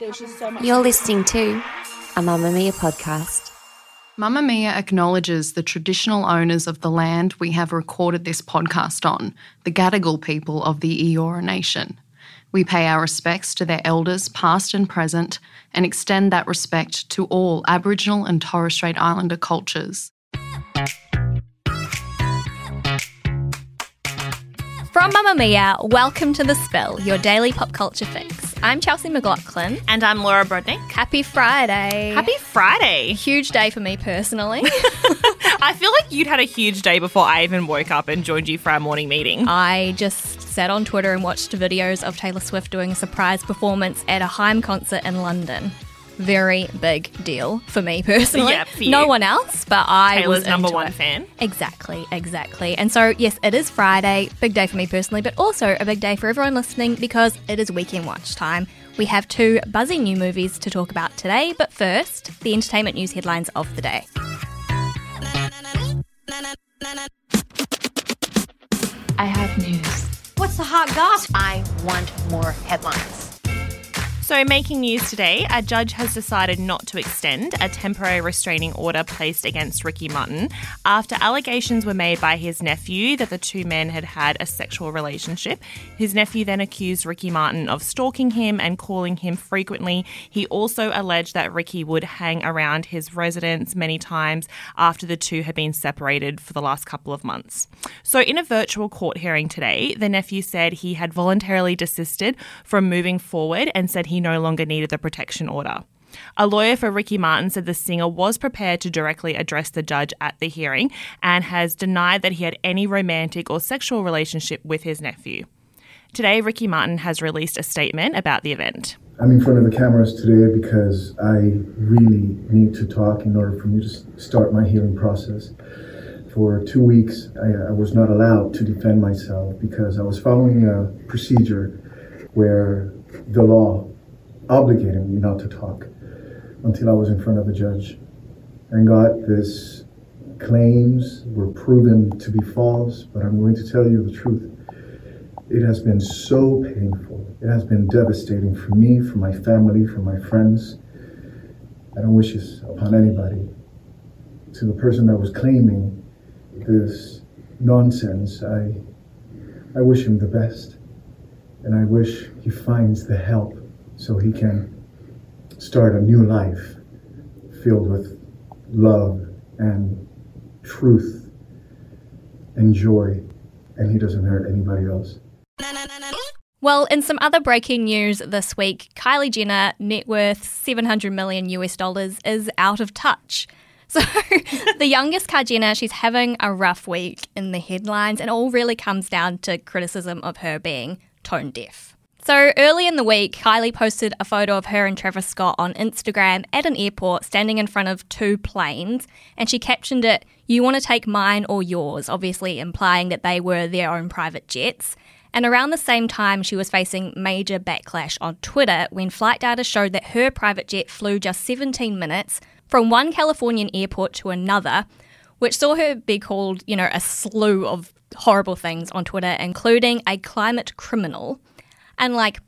You're listening to a Mamamia podcast. Mamamia acknowledges the traditional owners of the land we have recorded this podcast on, the Gadigal people of the Eora Nation. We pay our respects to their elders, past and present, and extend that respect to all Aboriginal and Torres Strait Islander cultures. From Mamamia, welcome to The Spill, your daily pop culture fix. I'm Chelsea McLaughlin. And I'm Laura Brodnik. Happy Friday. Happy Friday. Huge day for me personally. I feel like you'd had a huge day before I even woke up and joined you for our morning meeting. I just sat on Twitter and watched videos of Taylor Swift doing a surprise performance at a Haim concert in London. Very big deal for me personally. Yeah, for you. No one else, but I Taylor's was number into one it. fan. Exactly, exactly. And so, yes, it is Friday, big day for me personally, but also a big day for everyone listening because it is weekend watch time. We have two buzzing new movies to talk about today, but first, the entertainment news headlines of the day. I have news. What's the hot gossip? I want more headlines. So, making news today, a judge has decided not to extend a temporary restraining order placed against Ricky Martin after allegations were made by his nephew that the two men had had a sexual relationship. His nephew then accused Ricky Martin of stalking him and calling him frequently. He also alleged that Ricky would hang around his residence many times after the two had been separated for the last couple of months. So, in a virtual court hearing today, the nephew said he had voluntarily desisted from moving forward and said he no longer needed the protection order. A lawyer for Ricky Martin said the singer was prepared to directly address the judge at the hearing and has denied that he had any romantic or sexual relationship with his nephew. Today, Ricky Martin has released a statement about the event. I'm in front of the cameras today because I really need to talk in order for me to start my healing process. For two weeks, I, I was not allowed to defend myself because I was following a procedure where the law obligated me not to talk until I was in front of a judge. And got this claims were proven to be false, but I'm going to tell you the truth. It has been so painful. It has been devastating for me, for my family, for my friends. I don't wish this upon anybody. To the person that was claiming this nonsense, I, I wish him the best. And I wish he finds the help so he can start a new life filled with love and truth and joy, and he doesn't hurt anybody else. Well, in some other breaking news this week, Kylie Jenner, net worth 700 million US dollars, is out of touch. So, the youngest Kylie Jenner, she's having a rough week in the headlines, and all really comes down to criticism of her being tone deaf. So, early in the week, Kylie posted a photo of her and Travis Scott on Instagram at an airport standing in front of two planes, and she captioned it, You want to take mine or yours, obviously implying that they were their own private jets. And around the same time, she was facing major backlash on Twitter when flight data showed that her private jet flew just 17 minutes from one Californian airport to another, which saw her be called, you know, a slew of horrible things on Twitter, including a climate criminal. And like,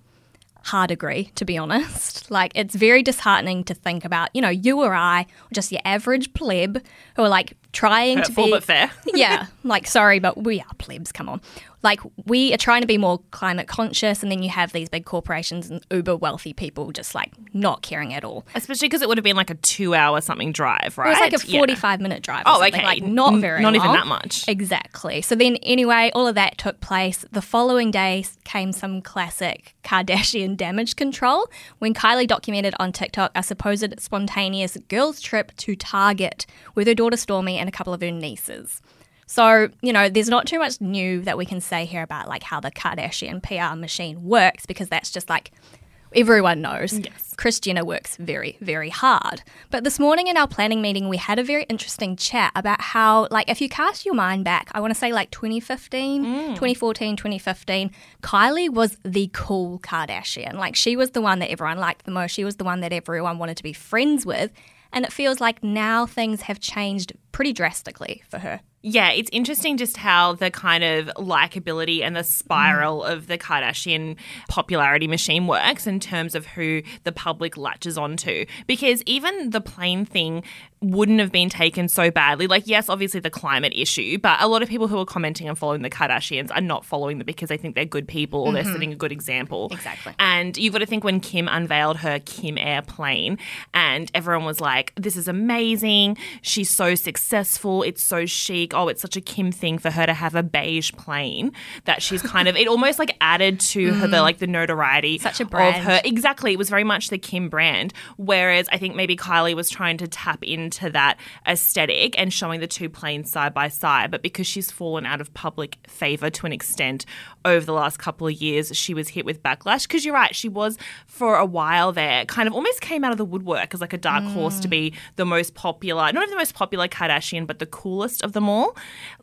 hard agree, to be honest. Like, it's very disheartening to think about, you know, you or I, or just your average pleb, who are like trying Hurtful to be. but fair. yeah, like, sorry, but we are plebs, come on. Like, we are trying to be more climate conscious, and then you have these big corporations and uber wealthy people just like not caring at all. Especially because it would have been like a two hour something drive, right? It was like a Yeah. 45 minute drive. Oh, something, okay. Like not very not even that much. Exactly. So then, anyway, all of that took place. The following day came some classic Kardashian damage control when Kylie documented on TikTok a supposed spontaneous girls' trip to Target with her daughter Stormi and a couple of her nieces. So, you know, there's not too much new that we can say here about like how the Kardashian PR machine works because that's just like everyone knows. Yes. Kris Jenner works very, very hard. But this morning in our planning meeting, we had a very interesting chat about how, like, if you cast your mind back, I want to say like 2015, mm. 2014, 2015, Kylie was the cool Kardashian. Like, she was the one that everyone liked the most. She was the one that everyone wanted to be friends with. And it feels like now things have changed pretty drastically for her. Yeah, it's interesting just how the kind of likability and the spiral Mm. of the Kardashian popularity machine works in terms of who the public latches onto. Because even the plane thing wouldn't have been taken so badly. Like, yes, obviously the climate issue, but a lot of people who are commenting and following the Kardashians are not following them because they think they're good people or they're setting a good example. Mm-hmm. Exactly. And you've got to think when Kim unveiled her Kim airplane and everyone was like, this is amazing. She's so successful. It's so chic. Oh, it's such a Kim thing for her to have a beige plane that she's kind of, it almost like added to her, the like the notoriety Mm. Such a of her. Exactly. It was very much the Kim brand. Whereas I think maybe Kylie was trying to tap into that aesthetic and showing the two planes side by side. But because she's fallen out of public favor to an extent over the last couple of years, she was hit with backlash. Because you're right, she was for a while there, kind of almost came out of the woodwork as like a dark horse to be the most popular, not even the most popular Kardashian, but the coolest of them all.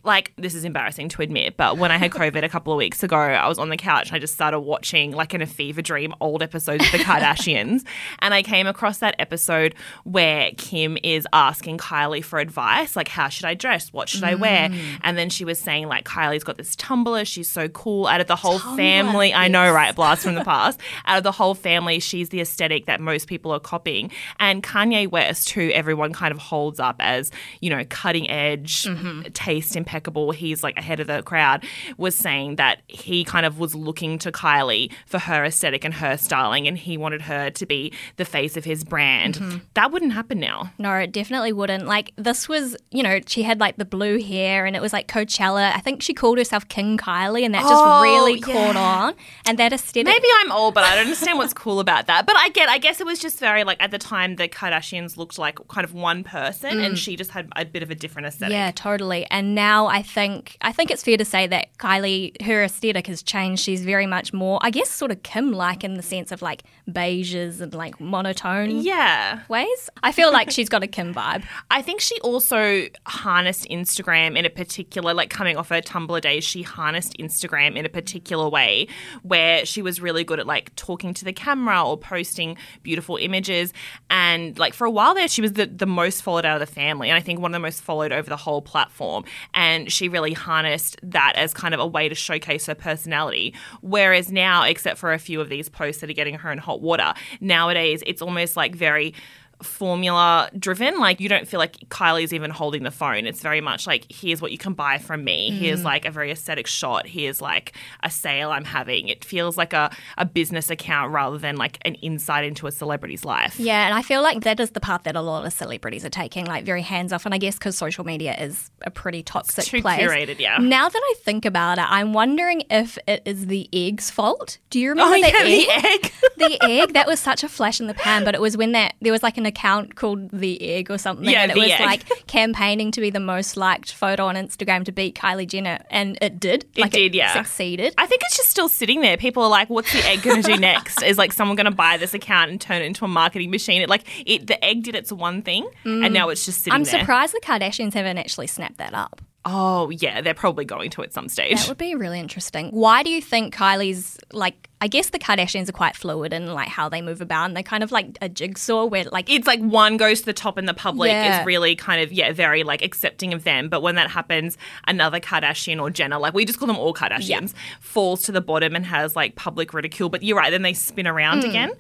Like, this is embarrassing to admit, but when I had COVID a couple of weeks ago, I was on the couch and I just started watching, like in a fever dream, old episodes of The Kardashians. and I came across that episode where Kim is asking Kylie for advice, like, how should I dress? What should I wear? Mm. And then she was saying, like, Kylie's got this Tumblr. She's so cool. Out of the whole family, I know, right? Blast from the past. Out of the whole family, she's the aesthetic that most people are copying. And Kanye West, who everyone kind of holds up as, you know, cutting edge, mm-hmm. taste impeccable, he's like ahead of the crowd, was saying that he kind of was looking to Kylie for her aesthetic and her styling, and he wanted her to be the face of his brand. Mm-hmm. That wouldn't happen now. No, it definitely wouldn't. Like this was, you know, she had like the blue hair and it was like Coachella. I think she called herself King Kylie and that just Oh, really yeah. caught on. And that aesthetic Maybe I'm old, but I don't understand what's cool about that. But I get, I guess it was just very like at the time the Kardashians looked like kind of one person, and mm. she just had a bit of a different aesthetic. Yeah, totally. And now I think I think it's fair to say that Kylie, her aesthetic has changed. She's very much more, I guess, sort of Kim-like in the sense of like beiges and like monotone Yeah. ways. I feel like she's got a Kim vibe. I think she also harnessed Instagram in a particular, like coming off her Tumblr days, she harnessed Instagram in a particular way where she was really good at like talking to the camera or posting beautiful images. And like for a while there, she was the, the most followed out of the family. And I think one the most followed over the whole platform. And she really harnessed that as kind of a way to showcase her personality. Whereas now, except for a few of these posts that are getting her in hot water, nowadays it's almost like very formula driven. Like you don't feel like Kylie's even holding the phone. It's very much like here's what you can buy from me. Here's mm. like a very aesthetic shot. Here's like a sale I'm having. It feels like a, a business account rather than like an insight into a celebrity's life. Yeah, and I feel like that is the path that a lot of celebrities are taking, like very hands off. And I guess because social media is a pretty toxic too place. curated, yeah. Now that I think about it, I'm wondering if it is the egg's fault. Do you oh, remember Oh, the yeah, egg? the egg. the egg that was such a flash in the pan but it was when that there was like an account called the egg or something Yeah, and it was Egg. like campaigning to be the most liked photo on instagram to beat kylie jenner and it did It like did, yeah. succeeded I think it's just still sitting there. People are like, "What's the egg going to do next?" Is like someone going to buy this account and turn it into a marketing machine? It like it, the egg did its one thing, and mm. now it's just sitting i'm there. surprised the kardashians haven't actually snapped that up Oh yeah, they're probably going to at some stage. that would be really interesting why do you think kylie's like i guess the kardashians are quite fluid in like how they move about and they're kind of like a jigsaw where like it's like one goes to the top and the public Yeah. is really kind of yeah very like accepting of them. But when that happens another kardashian or jenner like we just call them all kardashians falls to the bottom and has like public ridicule. But you're right then they spin around mm. again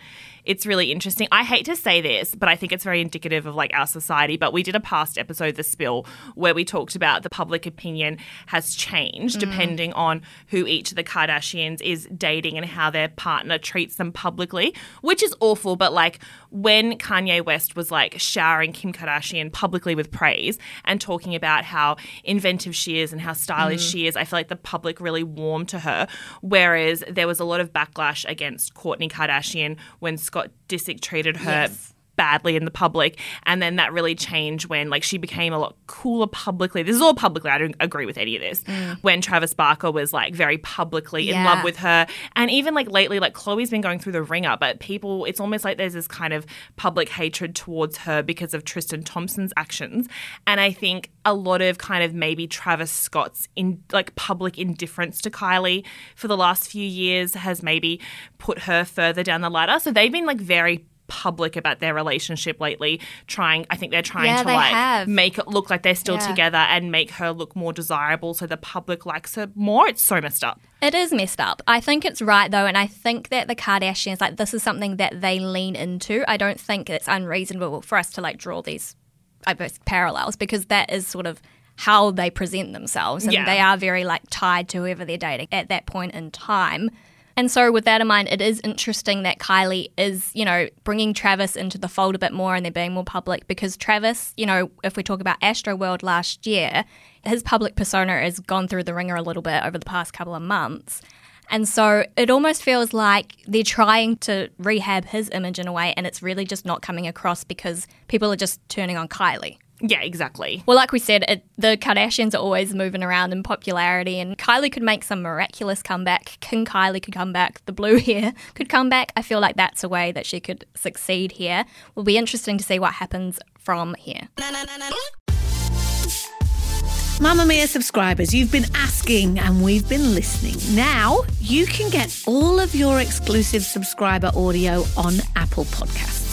it's really interesting. I hate to say this, but I think it's very indicative of like our society. But we did a past episode, The Spill, where we talked about the public opinion has changed mm. depending on who each of the Kardashians is dating and how their partner treats them publicly, which is awful. But like when Kanye West was like showering Kim Kardashian publicly with praise and talking about how inventive she is and how stylish mm. she is, I feel like the public really warmed to her. Whereas there was a lot of backlash against Kourtney Kardashian when Scott Disick treated her. Badly in the public. And then that really changed when like she became a lot cooler publicly. This is all publicly. I don't agree with any of this. Mm. When Travis Barker was like very publicly yeah. in love with her. And even like lately, like Khloe's been going through the ringer, but people, it's almost like there's this kind of public hatred towards her because of Tristan Thompson's actions. And I think a lot of kind of maybe Travis Scott's in like public indifference to Kylie for the last few years has maybe put her further down the ladder. So they've been like very public about their relationship lately trying i think they're trying yeah, to like have. make it look like they're still yeah. together and make her look more desirable so the public likes her more it's so messed up it is messed up i think it's right though and i think that the kardashians like this is something that they lean into i don't think it's unreasonable for us to like draw these i guess parallels because that is sort of how they present themselves and yeah. they are very like tied to whoever they're dating at that point in time and so, with that in mind, it is interesting that Kylie is, you know, bringing Travis into the fold a bit more and they're being more public because Travis, you know, if we talk about Astroworld last year, his public persona has gone through the ringer a little bit over the past couple of months. And so it almost feels like they're trying to rehab his image in a way, and it's really just not coming across because people are just turning on Kylie. Yeah, exactly. Well, like we said, it, the Kardashians are always moving around in popularity, and Kylie could make some miraculous comeback. King Kylie could come back. The blue hair could come back. I feel like that's a way that she could succeed here. Will be interesting to see what happens from here. Mamamia subscribers, you've been asking and we've been listening. Now you can get all of your exclusive subscriber audio on Apple Podcasts.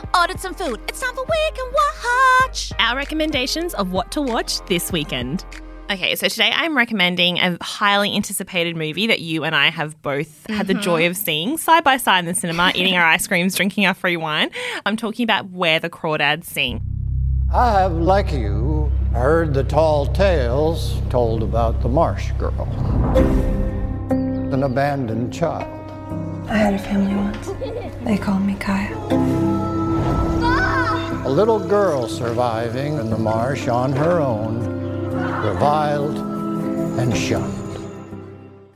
ordered some food. It's time for Weekend Watch. Our recommendations of what to watch this weekend. Okay, so today I'm recommending a highly anticipated movie that you and I have both mm-hmm. had the joy of seeing side by side in the cinema, eating our ice creams, drinking our free wine. I'm talking about Where the Crawdads Sing. I have, like you, heard the tall tales told about the marsh girl, an abandoned child I had a family once. They called me Kaya. A little girl surviving in the marsh on her own, reviled and shunned.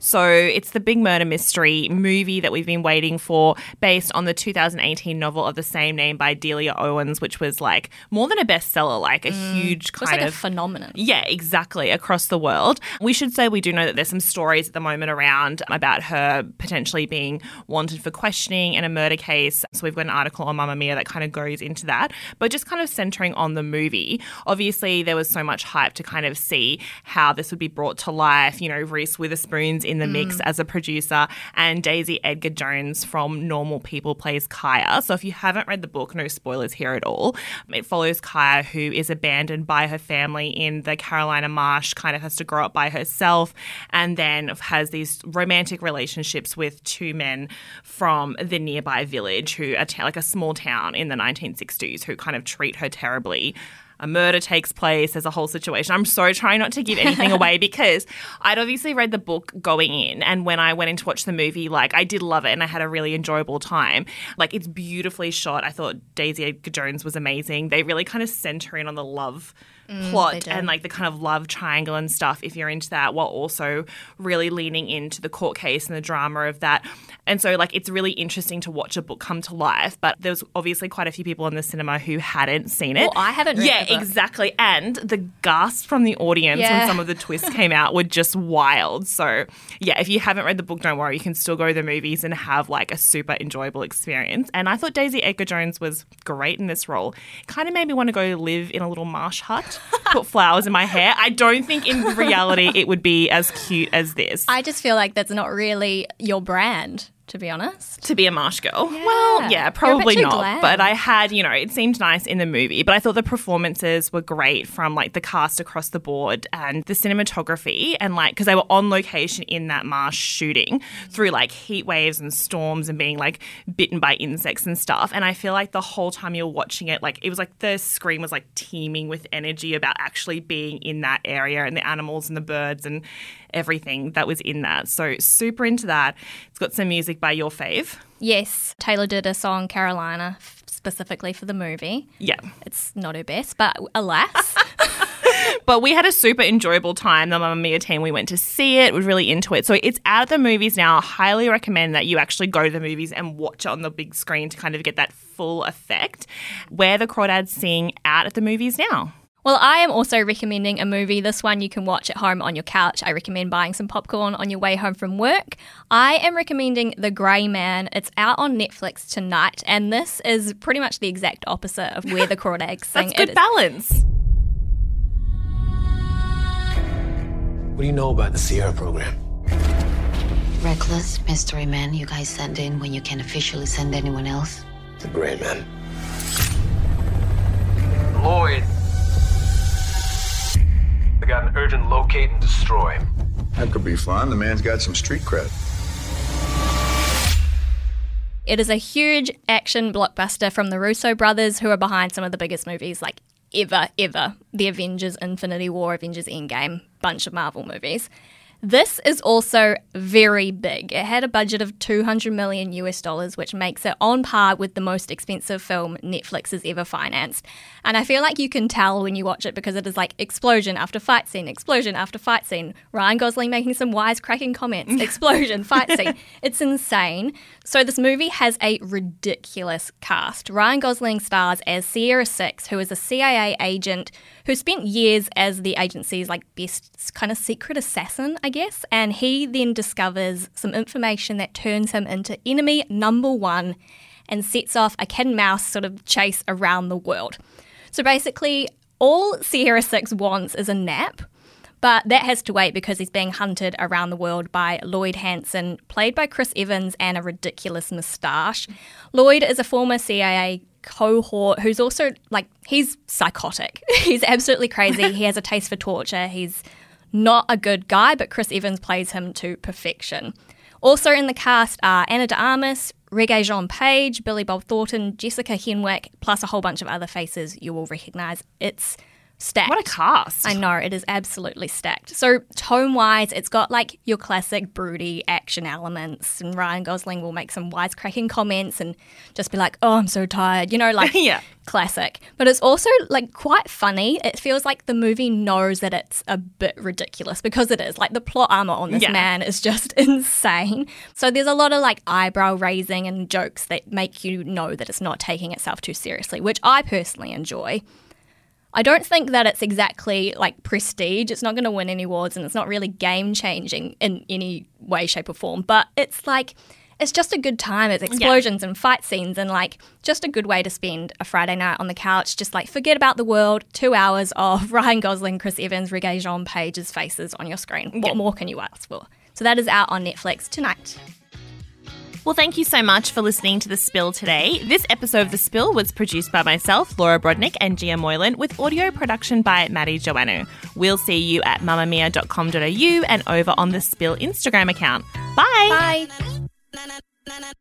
So it's the big murder mystery movie that we've been waiting for, based on the 2018 novel of the same name by Delia Owens, which was like more than a bestseller, like a mm, huge kind like of a phenomenon. Yeah, exactly across the world. We should say we do know that there's some stories at the moment around about her potentially being wanted for questioning in a murder case. So we've got an article on Mamamia that kind of goes into that, but just kind of centering on the movie. Obviously, there was so much hype to kind of see how this would be brought to life. You know, Reese Witherspoon's in in the mix mm. as a producer, and Daisy Edgar Jones from Normal People plays Kaya. So if you haven't read the book, no spoilers here at all. It follows Kaya, who is abandoned by her family in the Carolina marsh, kind of has to grow up by herself, and then has these romantic relationships with two men from the nearby village who are t- like a small town in the 1960s who kind of treat her terribly a murder takes place. There's a whole situation. I'm so trying not to give anything away because I'd obviously read the book going in, and when I went in to watch the movie, like I did love it and I had a really enjoyable time. Like it's beautifully shot. I thought Daisy Edgar Jones was amazing. They really kind of center in on the love mm, plot and like the kind of love triangle and stuff if you're into that while also really leaning into the court case and the drama of that and so like it's really interesting to watch a book come to life but there's obviously quite a few people in the cinema who hadn't seen it well, I haven't yeah exactly and the gasps from the audience yeah. when some of the twists came out were just wild so yeah if you haven't read the book don't worry you can still go to the movies and have like a super enjoyable experience and I thought Daisy Edgar Jones was great in this role kind of made me want to go live in a little marsh hut put flowers in my hair. I don't think in reality it would be as cute as this. I just feel like that's not really your brand. To be honest. To be a marsh girl? Yeah. Well, yeah, probably not. But I had, you know, it seemed nice in the movie. But I thought the performances were great from like the cast across the board and the cinematography and like because they were on location in that marsh shooting through like heat waves and storms and being like bitten by insects and stuff. And I feel like the whole time you're watching it, like it was like the screen was like teeming with energy about actually being in that area and the animals and the birds and everything that was in that. So super into that. It's got some music by your fave. Yes, Taylor did a song Carolina specifically for the movie. Yeah. It's not her best, but alas. but we had a super enjoyable time. The Mamamia team, we went to see it. We are really into it. So it's out of the movies now. I highly recommend that you actually go to the movies and watch it on the big screen to kind of get that full effect. Where the Crawdads sing out at the movies now. Well, I am also recommending a movie. This one you can watch at home on your couch. I recommend buying some popcorn on your way home from work. I am recommending The Grey Man. It's out on Netflix tonight, and this is pretty much the exact opposite of where the crawdads sing. That's good balance. What do you know about the Sierra program? Reckless mystery man you guys send in when you can't officially send anyone else. The Grey Man. Lloyd I got an urgent locate and destroy. That could be fun. The man's got some street cred. It is a huge action blockbuster from the Russo brothers, who are behind some of the biggest movies like ever, ever. The Avengers, Infinity War, Avengers Endgame, bunch of Marvel movies. This is also very big. It had a budget of 200 million US dollars, which makes it on par with the most expensive film Netflix has ever financed. And I feel like you can tell when you watch it because it is like explosion after fight scene, explosion after fight scene, Ryan Gosling making some wisecracking comments, explosion, fight scene. It's insane. So this movie has a ridiculous cast. Ryan Gosling stars as Sierra Six, who is a CIA agent who spent years as the agency's like best kind of secret assassin, I guess. And he then discovers some information that turns him into enemy number one and sets off a cat and mouse sort of chase around the world. So basically, all Sierra 6 wants is a nap. But that has to wait because he's being hunted around the world by Lloyd Hansen, played by Chris Evans, and a ridiculous moustache. Lloyd is a former CIA cohort who's also like he's psychotic. he's absolutely crazy. he has a taste for torture. He's not a good guy, but Chris Evans plays him to perfection. Also in the cast are Ana de Armas, Regé-Jean Page, Billy Bob Thornton, Jessica Henwick, plus a whole bunch of other faces you will recognise. It's stacked. What a cast. I know, it is absolutely stacked. So, tone wise, it's got like your classic broody action elements, and Ryan Gosling will make some wisecracking comments and just be like, oh, I'm so tired, you know, like yeah. classic. But it's also like quite funny. It feels like the movie knows that it's a bit ridiculous because it is. Like, the plot armor on this yeah. man is just insane. So, there's a lot of like eyebrow raising and jokes that make you know that it's not taking itself too seriously, which I personally enjoy. I don't think that it's exactly like prestige. It's not going to win any awards and it's not really game changing in any way, shape, or form. But it's like, it's just a good time. It's explosions yeah. and fight scenes and like just a good way to spend a Friday night on the couch. Just like forget about the world. Two hours of Ryan Gosling, Chris Evans, Regé-Jean Page's faces on your screen. What yeah. more can you ask for? So that is out on Netflix tonight. Well, thank you so much for listening to The Spill today. This episode of The Spill was produced by myself, Laura Brodnik, and Gia Moylan, with audio production by Maddie Joannou. We'll see you at mamamia.com.au and over on The Spill Instagram account. Bye. Bye.